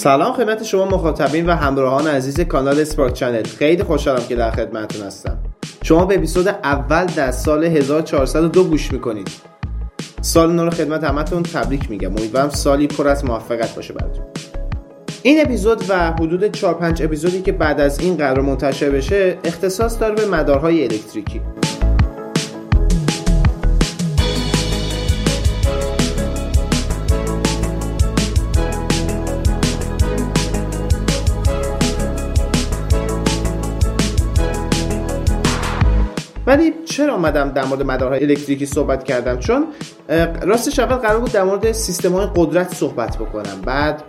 سلام خدمت شما مخاطبین و همراهان عزیز کانال اسپارت چنل خیلی خوشحالم که در خدمتتون هستم. شما به اپیزود اول در سال 1402 گوش می‌کنید. سال نو رو خدمت همتون تبریک میگم. امیدوارم سالی پر از موفقیت باشه براتون. این اپیزود و حدود 4 5 اپیزودی که بعد از این قرار منتشر بشه اختصاص داره به مدارهای الکتریکی. ولی چرا آمدم در مورد مدارهای الکتریکی صحبت کردم؟ چون راستش اول قرار بود در مورد سیستم های قدرت صحبت بکنم. بعد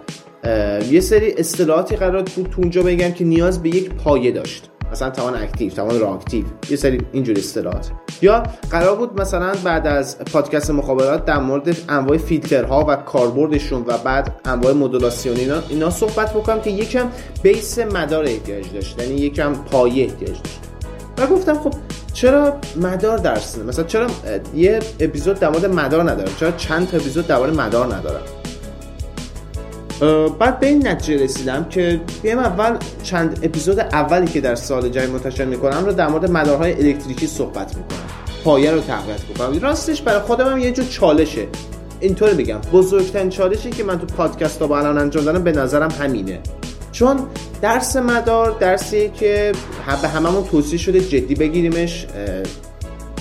یه سری اصطلاحاتی قرار بود تو اونجا بگم که نیاز به یک پایه داشت. مثلا توان active توان reactive یه سری اینجور اصطلاحات. یا قرار بود مثلا بعد از پادکست مخابرات در مورد انواع فیلترها و کاربردشون و بعد انواع مدولاسیون اینا اینا صحبت بکنم که یکم بیس مدار احتیاج داشت. یعنی یکم پایه احتیاج داشت. و گفتم خب چرا مدار درس مثلا چرا یه اپیزود در مورد مدار ندارم؟ چرا چند تا اپیزود در مورد مدار ندارم؟ بعد به این نتیجه رسیدم که بیایم اول چند اپیزود اولی که در سال جای منتشر می‌کنم رو در مورد مدارهای الکتریکی صحبت می‌کنم. پایه رو تقویت می‌کنم. راستش برای خودم هم یه جور چالشه. اینطور بگم. بزرگترین چالشی که من تو پادکست ها با الان انجام دادم به نظرم همینه. چون درس مدار درسیه که به هممون توصیه شده جدی بگیریمش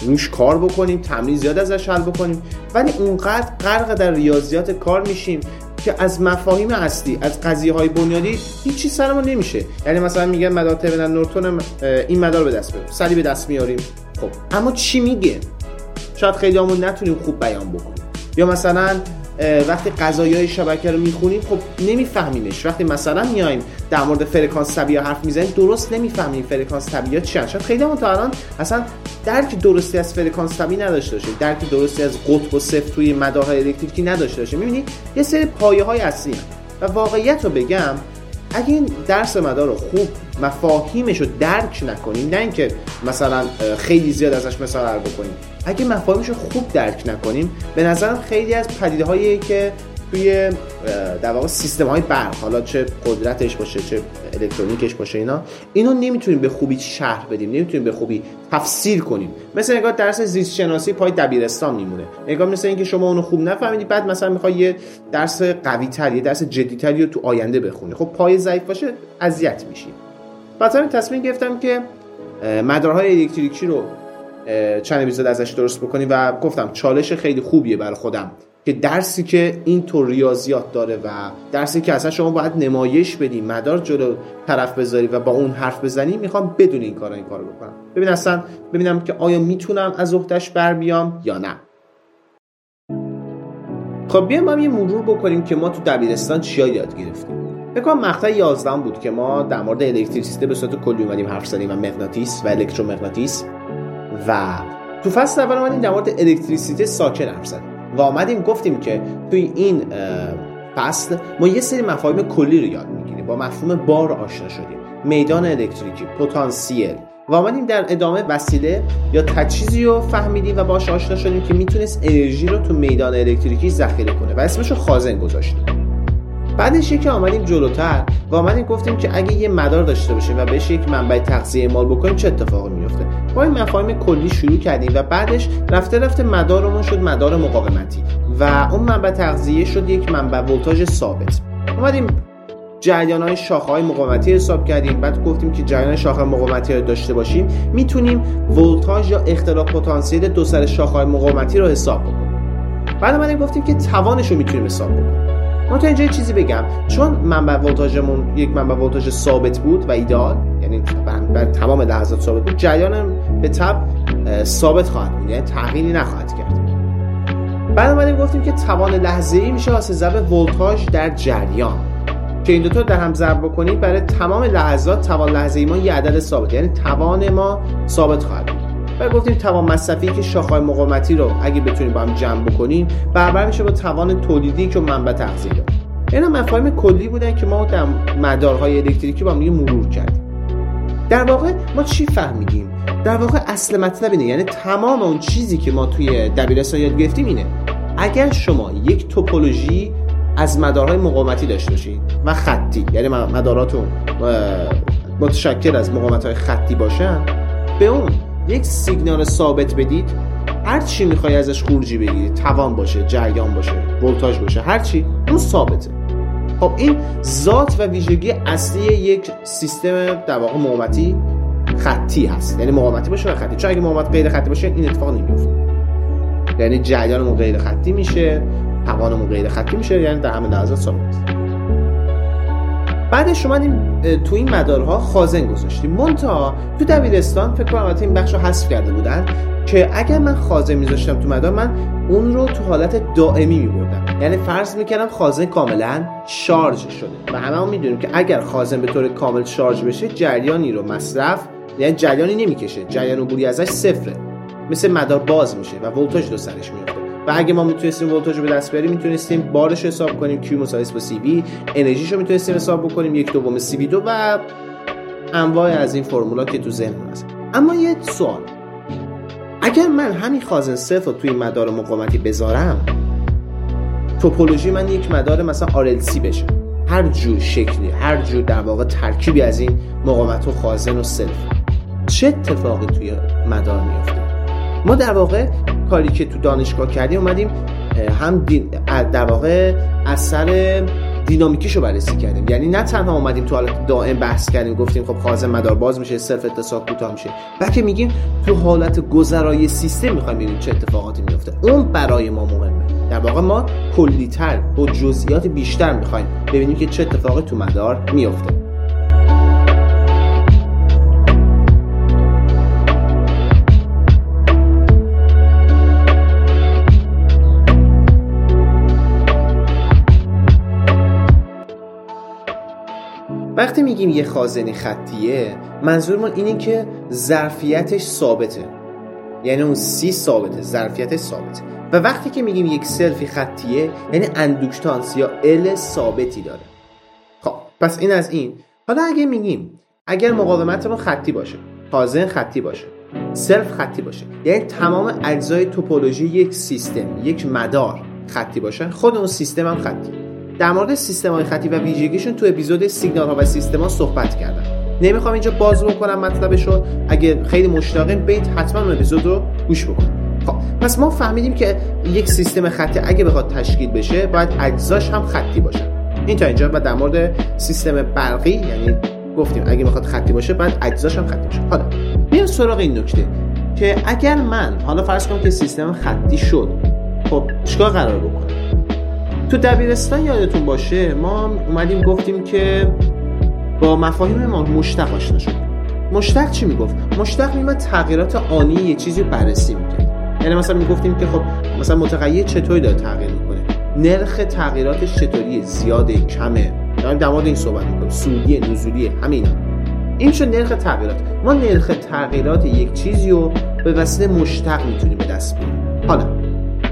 روش کار بکنیم تمرین زیاد ازش حل بکنیم. ولی اونقدر غرق در ریاضیات کار میشیم که از مفاهیم اصلی از قضیه های بنیادی هیچی سرمون نمیشه. یعنی مثلا میگن مدار تبنن نورتون این مدار به دست بریم سری به دست میاریم. خب اما چی میگه؟ شاید خیلی همون نتونیم خوب بیان بکنیم. یا مثلا وقتی قضیه های شبکه رو می‌خونیم خب نمیفهمیمش. وقتی مثلا میایم در مورد فرکانس طبیعی حرف می‌زنیم درست نمی‌فهمیم فرکانس طبیعی چی شاید خیلی همون تا الان اصلا درک درستی از فرکانس طبیعی نداشته باشیم درک درستی از قطب و صفر توی مدارهای الکتریکی نداشته باشیم می‌بینید یه سری پایه های اصلی و واقعیت رو بگم اگه این درس مدار رو خوب مفاهیمش رو درک نکنیم نه اینکه مثلا خیلی زیاد ازش مثال بکنیم. اگه مفاهیمش رو خوب درک نکنیم به نظرم خیلی از پدیده هایی که توی در واقع سیستم های برق حالا چه قدرتش باشه چه الکترونیکش باشه اینا اینو نمی‌تونیم به خوبی شرح بدیم نمی‌تونیم به خوبی تفسیر کنیم. مثل نگاه درس زیست شناسی پای دبیرستان میمونه. نگاه مثل اینکه شما اونو خوب نفهمیدی بعد مثلا می‌خوای یه درس قوی تر درس جدی تری رو تو آینده بخونی. خب پای ضعیف باشه اذیت میشی. بعد همین تصمیم گرفتم که مدارهای الکتریکی رو چند اپیزود ازش درست بکنیم و گفتم چالش خیلی خوبیه برای خودم که درسی که این طور ریاضیات داره و درسی که اصلا شما باید نمایش بدی مدار جلو طرف بذاری و با اون حرف بزنی می‌خوام بدون این کار این کارو بکنم. ببین اصلا ببینم که آیا می‌تونم از اختش بر بیام یا نه. خب بیایم ما یه مرور بکنیم که ما تو دبیرستان چیا یاد گرفتیم. بکنم مقطع 11 بود که ما در مورد الکتریسیته به صورت کلی اومدیم حرف زدیم و مغناطیس و الکترومغناطیس. و تو فصل اول اومدیم در مورد الکتریسیته ساکن حرف زدیم و آمدیم گفتیم که توی این فصل ما یه سری مفاهیم کلی رو یاد می‌گیریم. با مفهوم بار آشنا شدیم. میدان الکتریکی پتانسیل. و آمدیم در ادامه وسیله یا تجهیزی رو فهمیدیم و باش آشنا شدیم که می‌تونست انرژی رو تو میدان الکتریکی ذخیره کنه و اسمش رو خازن گذاشتیم بعدش که آمدیم جلوتر و آمدیم گفتیم که اگه یه مدار داشته باشیم و بهش یک منبع تغذیه مال بکنیم چه اتفاقی میفته با این مفاهیم کلی شروع کردیم و بعدش رفته رفته مدارمون شد مدار مقاومتی و اون منبع تغذیه شد یک منبع ولتاژ ثابت. اومدیم جریان های شاخه های مقاومتی حساب کردیم بعد گفتیم که جریان شاخه مقاومتی رو داشته باشیم می‌تونیم ولتاژ یا اختلاف پتانسیل دو سر شاخه های مقاومتی رو حساب بکنیم. بعد اومدیم گفتیم که توانش رو می‌تونیم حساب بکنیم. من تا اینجا چیزی بگم. چون منبع ولتاژمون یک منبع ولتاژ ثابت بود و ایدال یعنی بر تمام لحظات ثابت بود جریان به تب ثابت خواهد بود یعنی تغییری نخواهد کرد. بعد اومدیم گفتیم که توان لحظه ای میشه واسه ضرب ولتاژ در جریان. که این دوتا در هم ضرب بکنید برای تمام لحظات توان لحظه ای ما یه عدد ثابت یعنی توان ما ثابت خواهد بود. و گفتیم توان مصرفی که شاخه‌های مقاومتی رو اگه بتونیم با هم جمع بکنیم برابر میشه با توان تولیدی که منبع تغذیه داره. اینا مفاهیم کلی بودن که ما در مدارهای الکتریکی با هم مرور کردیم. در واقع ما چی فهمیدیم؟ در واقع اصل مطلب اینه یعنی تمام اون چیزی که ما توی دبیرستان یاد گرفتیم اینه اگر شما یک توپولوژی از مدارهای مقاومتی داشته باشید و خطی یعنی مداراتون متشکل از مقاومت های خطی باشن به اون یک سیگنال ثابت بدید هر چی می‌خوای ازش خروجی بگیری توان باشه جریان باشه ولتاژ باشه هر چی اون ثابته. خب این ذات و ویژگی اصلی یک سیستم در واقع مقاومتی خطی هست. یعنی مقاومتی باشه و خطی. چون اگه مقاومت غیر خطی باشه این اتفاق نمیفته یعنی جریانمون غیر خطی میشه توانمون غیر خطی میشه یعنی در همه لحظات ثابت. بعدش اومدیم تو این مدارها خازن گذاشتیم. مونتا تو دبیرستان فکر کنم این بخش رو حذف کرده بودن که اگر من خازن میذاشتم تو مدار من اون رو تو حالت دائمی میبردم. یعنی فرض می‌کردم خازن کاملا شارژ شده. و همه هم می‌دونیم که اگر خازن به طور کامل شارژ بشه جریانی رو مصرف یعنی جریانی نمی‌کشه. جریان عبوری ازش صفره. مثل مدار باز میشه و ولتاژ دو سرش میفته و اگه ما می‌تونستیم ولتاژ رو به دست بیاریم می‌تونستیم بارش حساب کنیم Q مساوی با CB انرژیشو می‌تونستیم حساب بکنیم یک دوم CB2 و انواع از این فرمولا که تو ذهن هست. اما یه سوال. اگر من همین خازن صفر رو توی مدار مقاومتی بذارم توپولوژی من یک مدار مثلا RLC بشه. هر جور شکلی هر جور در واقع ترکیبی از این مقاومت و خازن و صفر. چه اتفاقی توی مدار میفته ما در واقع کاری که تو دانشگاه کردیم اومدیم هم در واقع اثر دینامیکیشو بررسی کردیم. یعنی نه تنها اومدیم تو حالت دائم بحث کردیم گفتیم خب خازن مدار باز میشه صرف اتصال کوتاه میشه. بلکه میگیم تو حالت گذرای سیستم می‌خوایم ببینیم چه اتفاقاتی میفته اون برای ما مهمه. در واقع ما کلیتر با جزئیات بیشتر می‌خوایم ببینیم که چه اتفاقی تو مدار میفته وقتی میگیم یه خازنی خطیه منظورمون اینه که ظرفیتش ثابته. یعنی اون C ثابته ظرفیتش ثابته. و وقتی که میگیم یک سلفی خطیه یعنی اندوکتانس یا L ثابتی داره. خب پس این از این. حالا اگه میگیم اگر مقاومتمون خطی باشه خازن خطی باشه سلف خطی باشه یعنی تمام اجزای توپولوژی یک سیستم یک مدار خطی باشه خود اون سیستم هم خطی در مورد سیستم های خطی و ویژگیشون تو اپیزود سیگنال ها و سیستم ها صحبت کردم. نمی‌خوام اینجا باز بکنم مطلبش رو اگه خیلی مشتاقین بیت حتما اون اپیزود رو گوش بکن. خب پس ما فهمیدیم که یک سیستم خطی اگه بخواد تشکیل بشه باید اجزاش هم خطی باشه. این تا اینجا و در مورد سیستم برقی یعنی گفتیم اگه بخواد خطی باشه باید اجزاش هم خطی باشه. حالا میام سراغ این نکته که اگر من حالا فرض کنم که سیستم خطی شد خب چیکار قرار بکنم؟ تو دبیرستان یادتون باشه ما اومدیم گفتیم که با مفاهیم ما مشتق آشنا شدیم. مشتق چی می‌گفت؟ مشتق میمد تغییرات آنی یه چیزی بررسی می‌کرد. یعنی مثلا می‌گفتیم که خب مثلا متغیر چطوری داره تغییر می‌کنه؟ نرخ تغییراتش چطوریه؟ زیاده کمه؟ داریم در مورد این صحبت می‌کنیم. سودیه نزولیه همین. این شد نرخ تغییرات. ما نرخ تغییرات یک چیزی رو به وسیله مشتق می‌تونیم به دست بیاریم. حالا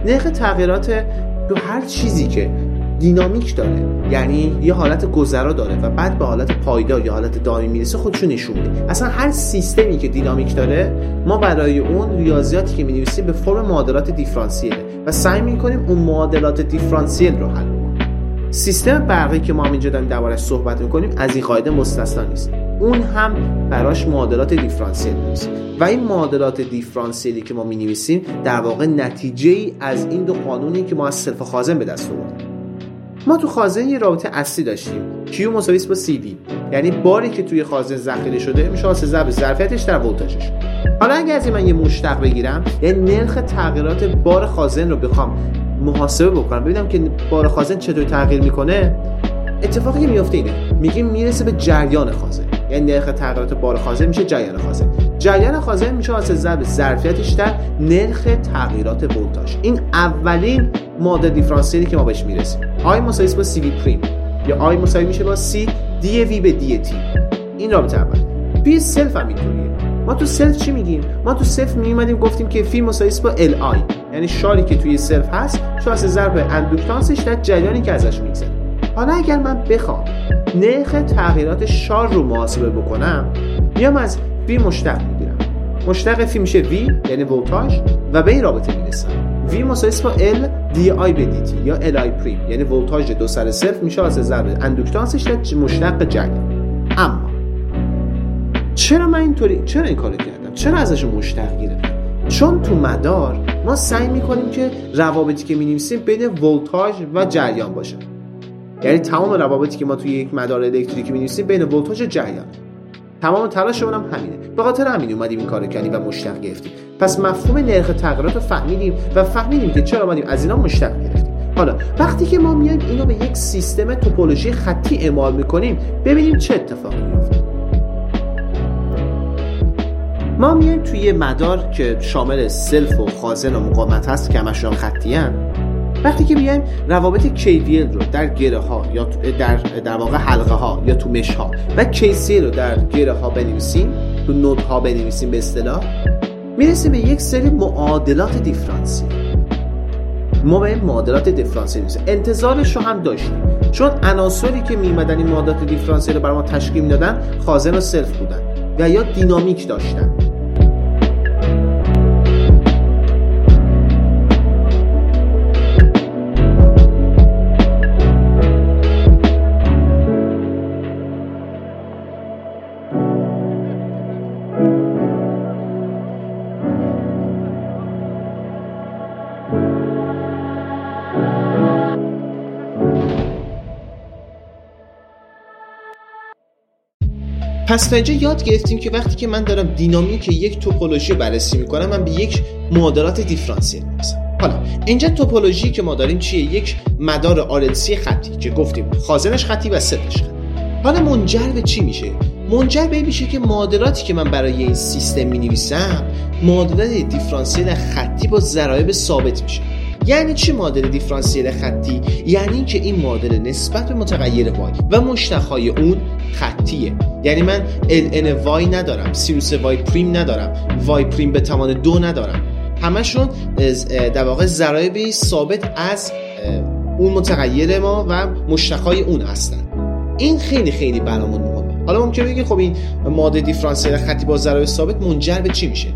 نرخ تغییرات تو هر چیزی که دینامیک داره یعنی یه حالت گذرا داره و بعد به حالت پایدار یا حالت دائمی می‌رسه خودشو نشون میده. اصلا هر سیستمی که دینامیک داره ما برای اون ریاضیاتی که می‌نویسیم به فرم معادلات دیفرانسیله و سعی می‌کنیم اون معادلات دیفرانسیل رو حل کنیم. سیستم برقی که ما هم اینجا داریم دربارش صحبت می‌کنیم از این قاعده مستثنا نیست. اون هم براش معادلات دیفرانسیل می‌نویسیم و این معادلات دیفرانسیلی که ما می‌نویسیم در واقع نتیجه ای از این دو قانونی که ما از سلف خازن به دست آوردیم. ما تو خازن یه رابطه اصلی داشتیم. Q مساوی با CV یعنی باری که توی خازن ذخیره شده میشه حاصل ضرب ظرفیتش در ولتاژش. حالا اگه از این من یه مشتق بگیرم یعنی نرخ تغییرات بار خازن رو بخوام محاسبه بکنم. ببینم که بار خازن چطور تغییر می‌کنه؟ اتفاقی که میفته اینه. میگیم می‌رسه به جریان خازن. یعنی نرخ تغییرات بار خازن میشه جریان خازن جریان خازن میشه حاصل ضرب ظرفیتش در نرخ تغییرات ولتاژ. این اولین معادله دیفرانسیلی که ما بهش می‌رسیم. آی مساوی با سی وی پریم. یا آی مساوی میشه با سی دی وی به دی تی. این رابطه اول. توی سلف هم اینطوریه. ما تو سلف چی میگیم؟ ما تو سلف میومدیم گفتیم که فی مساوی با LI. یعنی شاری که توی سلف هست حاصل ضرب اندوکتانسش در جریانی که ازش میگذره. حالا اگر من بخوام نرخ تغییرات شار رو محاسبه بکنم میام از فی مشتق می‌گیرم. مشتق فی میشه V یعنی ولتاژ و به این رابطه می‌رسم. V مساوی با L di به dt یا L i پریم یعنی ولتاژ دو سر سلف میشه از ضرب اندوکتانسش مشتق جریان اما چرا من اینطوری چرا این کارو کردم؟ چرا ازش مشتق گرفتم؟ چون تو مدار ما سعی می‌کنیم که روابطی که می‌نویسیم بین ولتاژ و جریان باشه. یعنی تمام روابطی که ما توی یک مدار الکتریکی می‌نویسیم بین ولتاژ و جریان. تمام تلاشمون هم همینه. به خاطر همین اومدیم این کارو کردیم و مشتق گرفتیم. پس مفهوم نرخ تغییرات رو فهمیدیم و فهمیدیم که چرا اومدیم از اینا مشتق گرفتیم. حالا وقتی که ما میایم اینو به یک سیستم توپولوژی خطی اعمال می‌کنیم ببینیم چه اتفاقی میفته ما میایم توی مدار که شامل سلف و خازن و مقاومت هست که همشون خطی هن. وقتی که بیایم روابط KVL رو در گره ها یا در در واقع حلقه ها یا تو مش ها و KCL رو در گره ها بنویسیم تو نود ها بنویسیم به اصطلاح می‌رسیم به یک سری معادلات دیفرانسیل ما به معادلات دیفرانسیل می‌رسیم. انتظارش رو هم داشتیم. چون عناصری که میمدن این معادلات دیفرانسیل رو برای ما تشکیل می‌دادن خازن و سلف بودن و یا دینامیک داشتن. پس تا اینجا یاد گرفتیم که وقتی که من دارم دینامیک یک توپولوژی بررسی می‌کنم من به یک معادلات دیفرانسیل می‌رسم. حالا اینجا توپولوژی که ما داریم چیه؟ یک مدار آرلسی خطی که گفتیم. خازنش خطی و ستش خطی. حالا منجر به چی میشه؟ منجر به میشه که معادلاتی که من برای این سیستم می نویسم معادلات دیفرانسیل خطی با ضرایب ثابت میشه. یعنی چی معادل دیفرانسیل خطی؟ یعنی که این معادله نسبت به متغیر وای و مشتقهای اون خطیه. یعنی من ln وای ندارم سینوس وای پریم ندارم وای پریم به توان دو ندارم. همشون در واقع ضرایب ثابت از اون متغیر ما و مشتقهای اون هستن. این خیلی خیلی برامون مهمه. حالا ممکنه بگید خب این ماده دیفرانسیل خطی با ضرایب ثابت منجر به چی میشه؟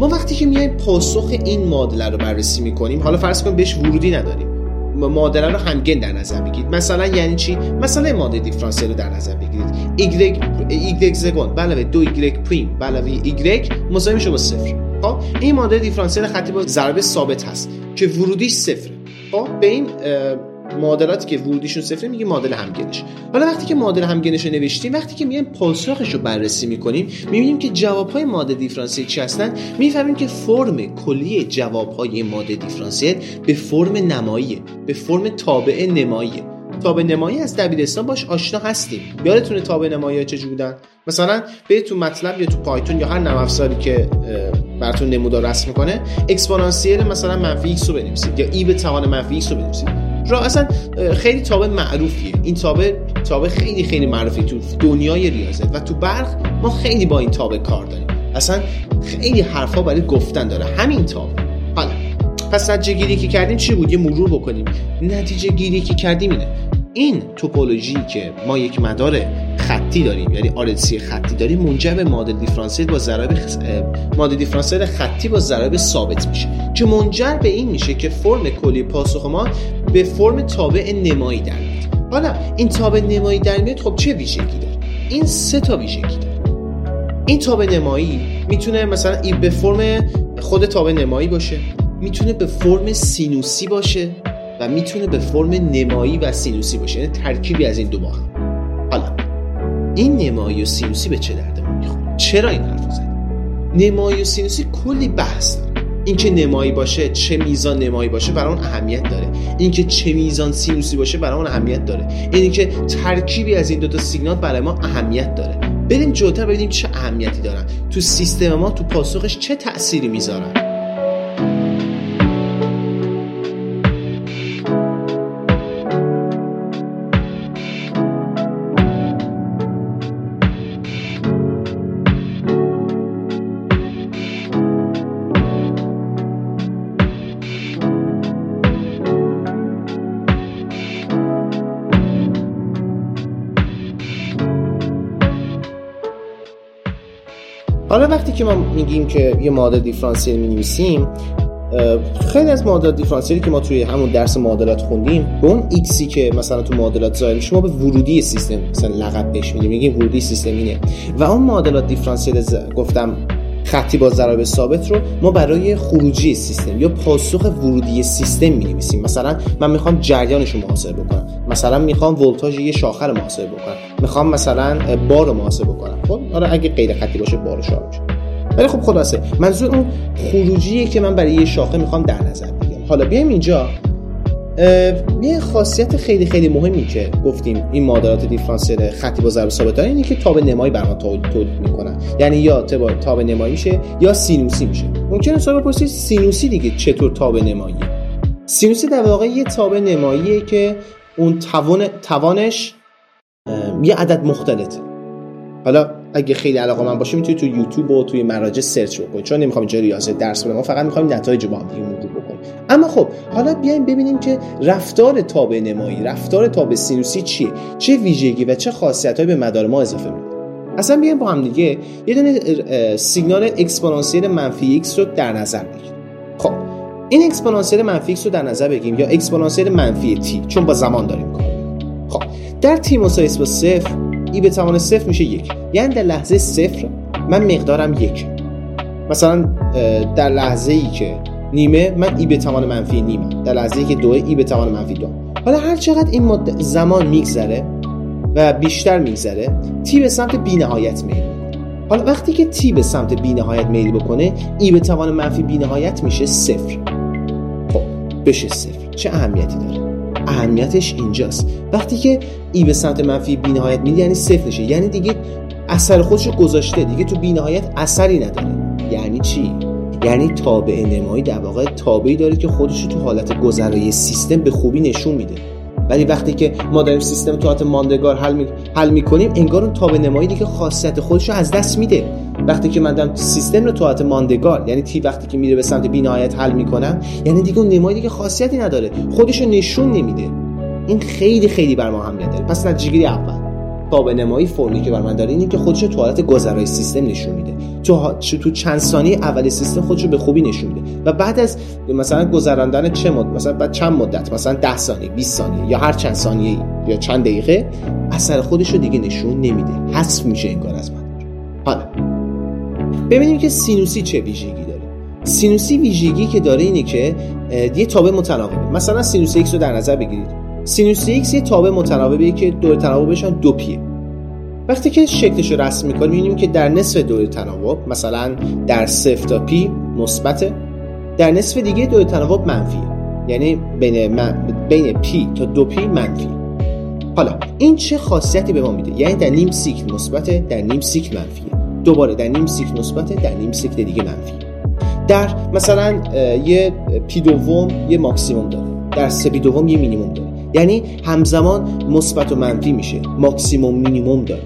ما وقتی که میایم پاسخ این معادله رو بررسی می‌کنیم حالا فرض کنیم بهش ورودی نداریم. معادله رو همگن در نظر بگیرید. مثلا یعنی چی؟ مثلا ماده دیفرانسیل رو در نظر بگیرید. Y y زگون علاوه دو y پریم. علاوه y مساوی میشه با صفر. خب این ماده دیفرانسیل خطی با ضرب ثابت هست که ورودیش صفره. خب به این معادلاتی که ورودیشون صفره میگه معادل همگنش. حالا وقتی که معادل همگنش رو نوشتیم وقتی که میایم پاسخش رو بررسی می‌کنیم می‌بینیم که جوابهای ماده دیفرانسیل چی هستن؟ می‌فهمیم که فرم کلی جوابهای ماده دیفرانسیل به فرم نماییه به فرم تابع نماییه تابع نمایی از دبیرستان باش آشنا هستیم. یادتونه تابع نمایی ها چجور بودن؟ مثلا برید تو MATLAB یا تو پایتون یا هر نرم افزاری که براتون نمودار رسم می‌کنه exponential مثلا منفی x رو بنویسید یا e به توان منفی x رو بنویسید. را اصلا خیلی تابع معروفیه. این تابع تابع خیلی خیلی معروفی تو دنیای ریاضیات. و تو برق ما خیلی با این تابع کار داریم. اصلا خیلی حرفا برای گفتن داره. همین تابع. حالا پس نتیجه گیری که کردیم چی بود؟ یه مرور بکنیم. نتیجه گیری که کردیم اینه. این توپولوژی که ما یک مدار خطی داریم یعنی آرلسی خطی داریم منجر به مادل دیفرانسیل با ضرب مادل دیفرانسیل خطی با ضرب ثابت میشه. که منجر به این میشه که فرم کلی پاسخ ما به فرم تابع نمایی در میاد. حالا این تابع نمایی در میاد خب چه ویژگی داره؟ این سه تا ویژگی داره. این تابع نمایی می‌تونه مثلا این به فرم خود تابع نمایی باشه می‌تونه به فرم سینوسی باشه و می‌تونه به فرم نمایی و سینوسی باشه. یعنی ترکیبی از این دو با هم. حالا این نمایی و سینوسی به چه دردمون می‌خوره؟ چرا این حرف زدیم نمایی و سینوسی کلی بحث اینکه نمایی باشه چه میزان نمایی باشه برای اون اهمیت داره. اینکه چه میزان سینوسی باشه برای اون اهمیت داره. یعنی که ترکیبی از این دو تا سیگنال برای ما اهمیت داره. بریم جلوتر ببینیم چه اهمیتی دارن. تو سیستم ما تو پاسخش چه تأثیری می‌ذارن. که ما میگیم که یه معادله دیفرانسیل می نویسیم خیلی از معادلات دیفرانسیلی که ما توی همون درس معادلات خوندیم به اون ایکسی که مثلا تو معادلات ظاهر میشه ما به ورودی سیستم مثلا لقب بهش میدیم میگیم ورودی سیستم اینه. و اون معادلات دیفرانسیل گفتم خطی با ضرایب ثابت رو ما برای خروجی سیستم یا پاسخ ورودی سیستم می نویسیم مثلا من می‌خوام جریانش رو محاسبه بکنم. مثلا می‌خوام ولتاژ یه شاخه رو محاسبه بکنم. می‌خوام مثلا بار رو محاسبه بکنم. خب آره اگه غیر خطی باشه بار رو ولی خب خلاصه منظور اون خروجیه که من برای یه شاخه می‌خوام در نظر بگیرم. حالا بیایم اینجا. یه خاصیت خیلی خیلی مهمی که گفتیم این معادلات دیفرانسیل خطی با ضرب ثابت اینه که تاب نمایی بر ما تولید می‌کنن. یعنی یا تاب نمایی میشه یا سینوسی میشه. ممکنه سوال بپرسید سینوسی دیگه چطور تاب نمایی؟ سینوسی در واقع یه تاب نماییه که اون توان توانش یه عدد مختلطه. حالا اگه خیلی علاقه‌مند باشید می‌تونید تو یوتیوب و توی مراجع search بکنید چون نمی‌خوام اینجا ریاضیات درس بدم ما فقط می‌خوایم نتایج با هم دیگه مرور بکنیم. اما خب حالا بیایم ببینیم که رفتار تابع نمایی رفتار تابع سینوسی چیه؟ چه ویژگی و چه خاصیتهایی به مدار ما اضافه میده اصلا بیایم با هم دیگه یه دونه سیگنال exponential منفی x رو در نظر بگیریم. خب این اکسپونانسیل منفی x رو در نظر بگیریم یا exponential منفی t چون با زمان داریم کار خب در t مساوی با صفر e به توان صفر میشه یک. یعنی در لحظه صفر من مقدارم یک. مثلا در لحظه ای که نیمه من e به توان منفی نیمه. در لحظه ای که دو e به توان منفی دو. حالا هر چقدر این مدت زمان میگذره و بیشتر میگذره تی به سمت بی نهایت میل حالا وقتی که تی به سمت بی نهایت میل بکنه ای به توان منفی بی نهایت میشه صفر. خب بشه صفر. چه اهمیتی داره؟ اهمیتش اینجاست. وقتی که ای به سمت منفی بینهایت میده یعنی صفر نشه یعنی دیگه اثر خودش رو گذاشته. دیگه تو بینهایت اثری نداره. یعنی چی؟ یعنی تابع نمایی در واقع تابعی داره که خودش رو تو حالت گذرای سیستم به خوبی نشون میده. ولی وقتی که ما داریم سیستم تو حالت ماندگار حل, می... حل می‌کنیم انگار اون تابع نمایی دیگه خاصیت خودش رو از دست میده. وقتی که من سیستم رو تو حالت ماندگار یعنی تی وقتی که میره به سمت بینهایت حل می‌کنم یعنی دیگه اون نمایی دیگه خاصیتی نداره. خودش رو نشون نمیده. این خیلی خیلی بر ما حمله داره. پس نتیجه اول. تابع نمایی فرمی که بر من داره اینه که خودش تو حالت گذرای سیستم نشون میده. تو تو چند ثانیه اول سیستم خودش رو به خوبی نشون میده. و بعد از مثلا گذراندن چه مدت مثلا بعد چند مدت؟ مثلا 10 ثانیه 20 ثانیه یا هر چند ثانیه یا چند دقیقه اثر خودش رو دیگه نشون نمیده. حذف میشه این کار از من. حالا ببینیم که سینوسی چه ویژگی داره. سینوسی ویژگی که داره اینه که یه تابع متناوبه. مثلا سینوس x رو در نظر بگیرید. سینوس x یه تابع متناوبه که دور تناوبشان دو پیه وقتی که شکلش رو رسم می‌کنیم می‌بینیم که در نصف دور تناوب مثلا در صفر تا پی مثبت در نصف دیگه دور تناوب منفیه. یعنی بین, بین پی تا دو پی منفی. حالا این چه خاصیتی به ما میده؟ یعنی در نیم سیکل مثبت در نیم سیکل منفیه. دوباره در نیم سیکل مثبت در نیم سیکل دیگه منفی. در مثلا یه پی دوم یه ماکسیموم داره. در سه پی دوم یه مینیموم داره. یعنی همزمان مثبت و منفی میشه. ماکسیموم مینیموم داره.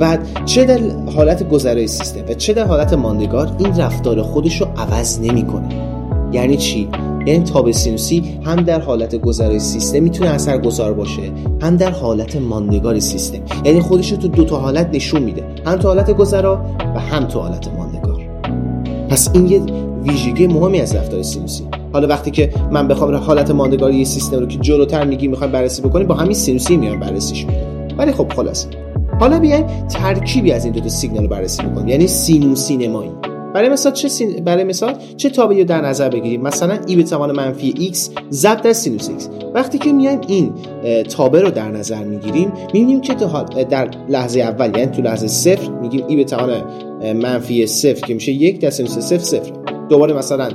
و چه در حالت گذرای سیستم و چه در حالت ماندگار این رفتار خودش رو عوض نمی‌کنه. یعنی چی؟ یعنی تابع سینوسی هم در حالت گذرای سیستم می‌تونه اثر گذار باشه هم در حالت ماندگار سیستم. یعنی خودش رو تو دو تا حالت نشون میده هم تو حالت گذرا و هم تو حالت ماندگار. پس این یه ویژگی مهمی از رفتار سینوسی. حالا وقتی که من بخوام حالت ماندگاری سیستم رو که جلوتر میگیم می‌خوایم بررسی بکنیم با همین سینوسی میام بررسیش. می‌کنم ولی خب خلاص حالا بیایم ترکیبی از این دو تا سیگنال رو بررسی بکنیم. یعنی سینوسی نمایی برای مثال چه سین... برای مثال چه تابعی در نظر بگیریم؟ مثلا e به توان منفی x ضرب در سینوس x وقتی که میایم این تابع رو در نظر می‌گیریم می‌بینیم که در لحظه اول یعنی تو لحظه صفر میگیم e به توان منفی صفر که میشه یک در سینوس صفر صفر. دوباره مثلا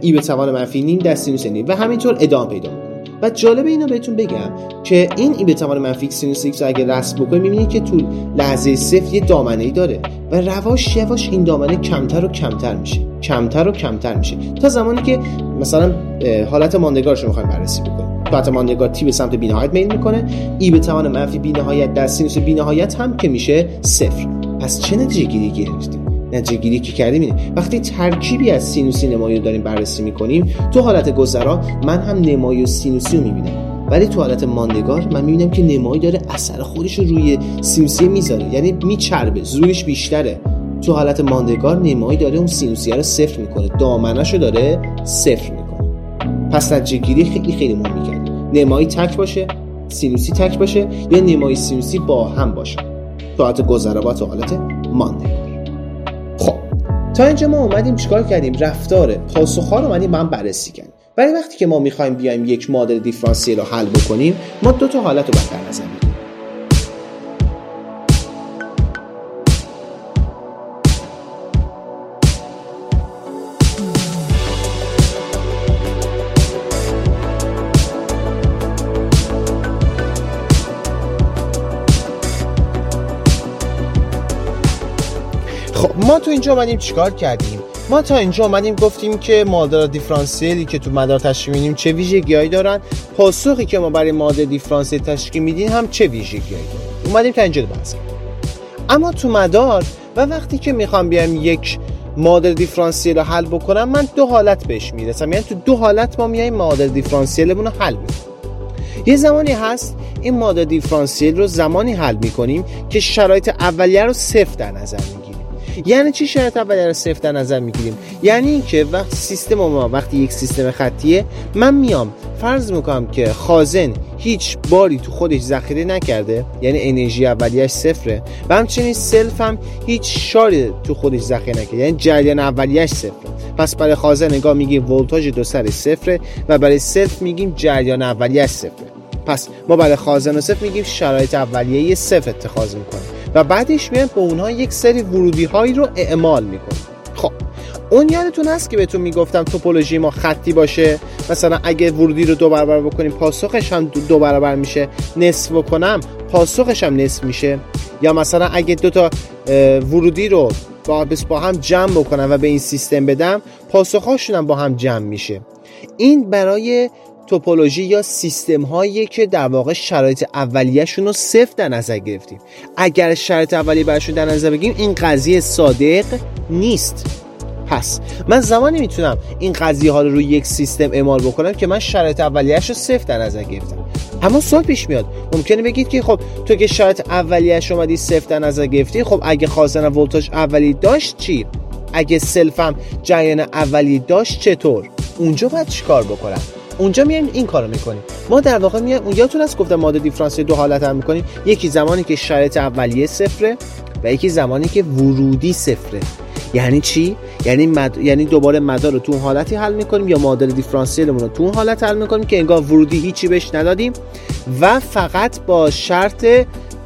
e به توان منفی نیم در سینوس نیم. و همینطور ادامه پیدا می‌کنه و جالب اینو بهتون بگم که این e به توان منفی سینوس x اگه رسم بکنیم می‌بینید که تو لحظه صفر یه دامنه ای داره و یواش یواش این دامنه کمتر و کمتر میشه. کمتر و کمتر میشه. تا زمانی که مثلا حالت ماندگارش رو می‌خوایم بررسی بکنیم. حالت ماندگار t به سمت بینهایت میل می‌کنه e به توان منفی بینهایت در سینوس بینهایت هم که میشه صفر. پس چه نتیجه گیری گرفتیم نتیجه گیری که کردیم اینه. وقتی ترکیبی از سینوسی نمایی رو داریم بررسی می‌کنیم تو حالت گذرا من هم نمایی و سینوسی رو می‌بینم. ولی تو حالت ماندگار من می‌بینم که نمایی داره اثر خودش رو روی سینوسی می‌ذاره. یعنی میچربه زورش بیشتره. تو حالت ماندگار نمایی داره اون سینوسیه رو صفر می‌کنه. دامنش رو داره صفر می‌کنه. پس نتیجه گیری خیلی خیلی مهمی کرد نمایی تک باشه سینوسی تک باشه یا نمایی سینوسی با هم باشه. تو حالت گذرا با تو حالت ماندگار. تا اینجا ما اومدیم چیکار کردیم؟ رفتار پاسخها رو اومدیم من بررسی کردیم. ولی وقتی که ما می‌خوایم بیایم یک مدل دیفرانسیل رو حل بکنیم ما دو تا حالت رو در نظر می‌گیریم ما تو اینجا اومدیم چیکار کردیم؟ ما تا اینجا اومدیم گفتیم که مادر دیفرانسیلی که تو مدار تشکیل میدیم چه ویژگیهایی دارن؟ پاسخی که ما برای مادر دیفرانسیل تشکیل میدیم هم چه ویژگیهایی دارن؟ اومدیم تا اینجا بحث اما تو مدار و وقتی که می‌خوام بیام یک مادر دیفرانسیل رو حل بکنم من دو حالت بهش می‌رسم. یعنی تو دو حالت ما میایم مادر دیفرانسیلمون رو حل می‌کنیم. یه زمانی هست این مادر دیفرانسیل رو زمانی حل می‌کنیم که شرایط اولیه رو صفر در نظر می‌گیریم یعنی چی شرط اولیه رو صفر در نظر می‌گیریم؟ یعنی اینکه وقتی سیستم ما وقتی یک سیستم خطیه من میام فرض می‌کنم که خازن هیچ باری تو خودش ذخیره نکرده یعنی انرژی اولیش صفره و همچنین سلف هم هیچ شاری تو خودش ذخیره نکرده یعنی جریان اولیش صفره. پس برای خازن نگاه میگیم ولتاژ دو سر صفره و برای سلف میگیم جریان اولیش صفره. پس ما برای خازن صفر میگیم شرایط اولیه صفر اتخاذ می‌کنیم. و بعدش میایم به اونها یک سری ورودی هایی رو اعمال می‌کنیم. خب اون یادتون هست که بهتون می‌گفتم توپولوژی ما خطی باشه؟ مثلا اگه ورودی رو دو برابر بکنیم پاسخش هم دو برابر میشه. نصف بکنم پاسخش هم نصف میشه. یا مثلا اگه دو تا ورودی رو با, با هم جمع بکنم و به این سیستم بدم پاسخهاشون هم با هم جمع میشه. این برای توپولوژی یا سیستم هایی که در واقع شرایط اولیهشون رو صفر در نظر گرفتیم. اگر شرایط اولیه برشون در نظر بگیریم این قضیه صادق نیست. پس من زمانی می‌تونم این قضیه ها رو روی یک سیستم اعمال بکنم که من شرایط اولیهش رو صفر در نظر گرفتم. اما سوال پیش میاد. ممکنه بگید که خب تو که شرایط اولیهش اومدی صفر در نظر گرفتی خب اگه خواستن ولتاژ اولی داشت چی؟ اگه سلفم جریان اولی داشت چطور؟ اونجا باید چیکار بکنم؟ اونجا میایم این کارو می‌کنیم. ما در واقع میایم اون یادتون از گفتم ماده دیفرانسیل دو حالت هم می‌کنیم؟ یکی زمانی که شرایط اولیه صفره و یکی زمانی که ورودی صفره. یعنی چی؟ یعنی مد... یعنی دوباره مدار رو تو اون حالتی حل می‌کنیم یا مدل دیفرانسیلمون رو تو اون حالت حل می‌کنیم که انگار ورودی هیچی بهش ندادیم و فقط با شرط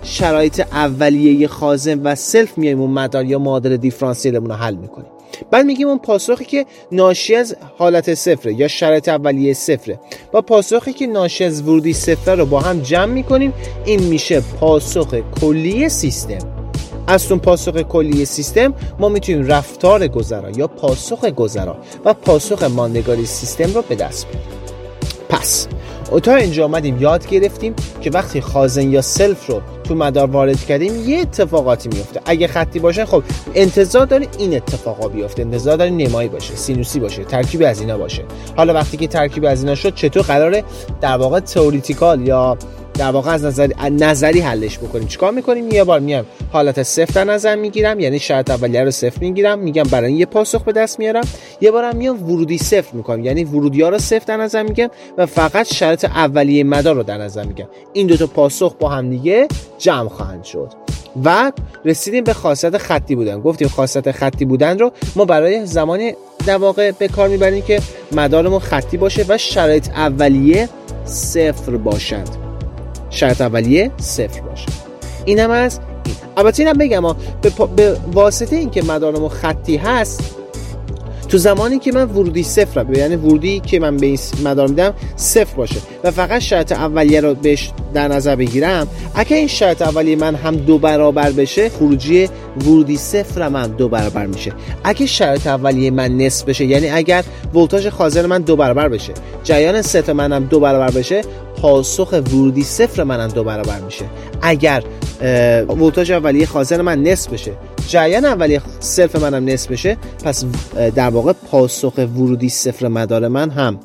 شرایط اولیه خازن و سلف میایم اون مدار یا مدل دیفرانسیلمون رو حل می‌کنیم. بعد میگیم اون پاسخی که ناشی از حالت صفره یا شرط اولیه صفره. با پاسخی که ناشی از ورودی صفره رو با هم جمع می‌کنیم این میشه پاسخ کلی سیستم. از اون پاسخ کلی سیستم ما می‌تونیم رفتار گذرا یا پاسخ گذرا و پاسخ ماندگاری سیستم رو به دست بیاریم. پس تا اینجا آمدیم یاد گرفتیم که وقتی خازن یا سلف رو تو مدار وارد کردیم یه اتفاقاتی میفته اگه خطی باشه خب انتظار داره این اتفاقا بیفته. انتظار داره نمایی باشه سینوسی باشه ترکیب از اینا باشه. حالا وقتی که ترکیب از اینا شد چطور قراره در واقع تئوریتیکال یا در واقع از نظر نظری حلش بکنیم. چیکار می‌کنیم؟ یه بار میام حالت صفر در نظر می‌گیرم یعنی شرط اولیه رو صفر می‌گیرم میگم برای یه پاسخ به دست میارم. یه بارم میام ورودی صفر می‌کنم یعنی ورودی ها رو صفر در نظر میگم و فقط شرط اولیه مدار رو در نظر میگم این دو تا پاسخ با هم دیگه جمع خواهند شد. و رسیدیم به خاصیت خطی بودن. گفتیم خاصیت خطی بودن رو ما برای زمان در واقع به کار می‌بریم که مدارمون خطی باشه و شرایط اولیه صفر باشند شرط اولیه صفر باشه. اینم از این. البته اینم بگم به, به واسطه اینکه مدارم خطی هست تو زمانی که من ورودی صفر یعنی ورودی که من به این مدار میدم صفر باشه. و فقط شرط اولیه رو بهش در نظر بگیرم اگه این شرط اولیه من هم دو برابر بشه خروجی ورودی صفر من دو برابر میشه. اگه شرط اولیه من نصف بشه یعنی اگر ولتاژ خازن من دو برابر بشه جریان ست منم دو برابر بشه پاسخ ورودی صفر منم دو برابر میشه. اگر ولتاژ اولیه خازن من نصف بشه جریان اولیه صفر منم نصف بشه پس در واقع پاسخ ورودی صفر مدار من هم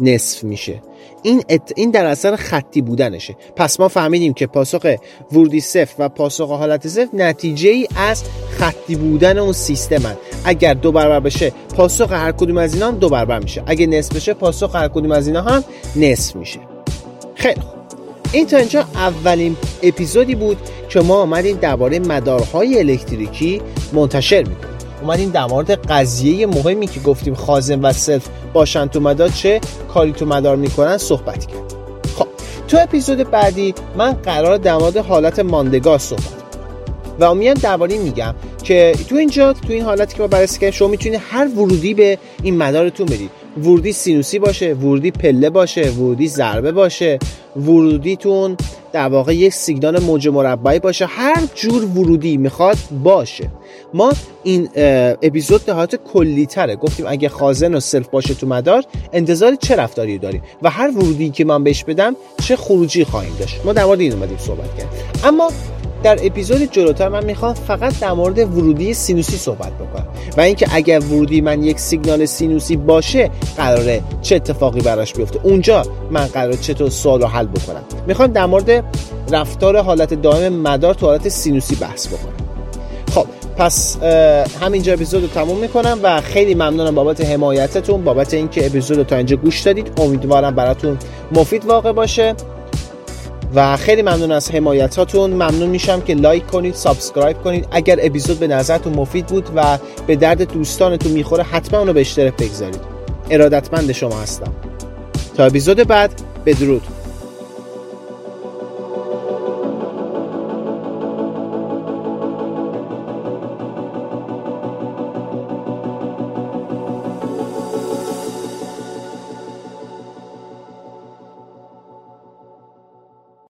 نصف میشه. این این در اثر خطی بودنشه. پس ما فهمیدیم که پاسخ ورودی صفر و پاسخ حالت صفر نتیجه ای از خطی بودن اون سیستمن اگر دو برابر بشه پاسخ هر کدوم از اینا هم دو برابر میشه. اگه نصف بشه پاسخ هر کدوم از اینا هم نصف میشه. خیلی خوب. این تا اینجا اولین اپیزودی بود که ما آمدیم درباره مدارهای الکتریکی منتشر می‌کنیم. اومدیم در مورد قضیه مهمی که گفتیم خازن و سلف باشن تو مدار چه کاری تو مدار می‌کنن صحبت کرد. خب تو اپیزود بعدی من قرار در مورد حالت ماندگار صحبت و امیدم درباره میگم که تو اینجا تو این حالتی که ما بررسی کردیم شما می‌تونید هر ورودی به این مدارتون بدید ورودی سینوسی باشه ورودی پله باشه ورودی ضربه باشه ورودیتون در واقع یک سیگنال موج مربعی باشه. هر جور ورودی می‌خواد باشه. ما این اپیزود به حالت کلی تره. گفتیم اگه خازن و سلف باشه تو مدار انتظار چه رفتاری داریم؟ و هر ورودی که من بهش بدم چه خروجی خواهیم داشت؟ ما در مورد این اومدیم صحبت کرد اما در اپیزود جلوتر من می‌خوام فقط در مورد ورودی سینوسی صحبت بکنم و اینکه اگر ورودی من یک سیگنال سینوسی باشه قراره چه اتفاقی براش بیفته؟ اونجا من قراره چطور سوال رو حل بکنم. می‌خوام در مورد رفتار حالت دائم مدار تو حالت سینوسی بحث بکنم. خب پس همینجا اپیزود رو تموم می‌کنم و خیلی ممنونم بابت حمایتتون بابت اینکه اپیزود رو تا اینجا گوش دادید. امیدوارم براتون مفید واقع باشه. و خیلی ممنون از حمایتاتون. ممنون میشم که like کنید subscribe کنید. اگر اپیزود به نظرتون مفید بود و به درد دوستانتون می‌خوره حتما اونو به اشتراک بگذارید. ارادتمند شما هستم. تا اپیزود بعد بدرود.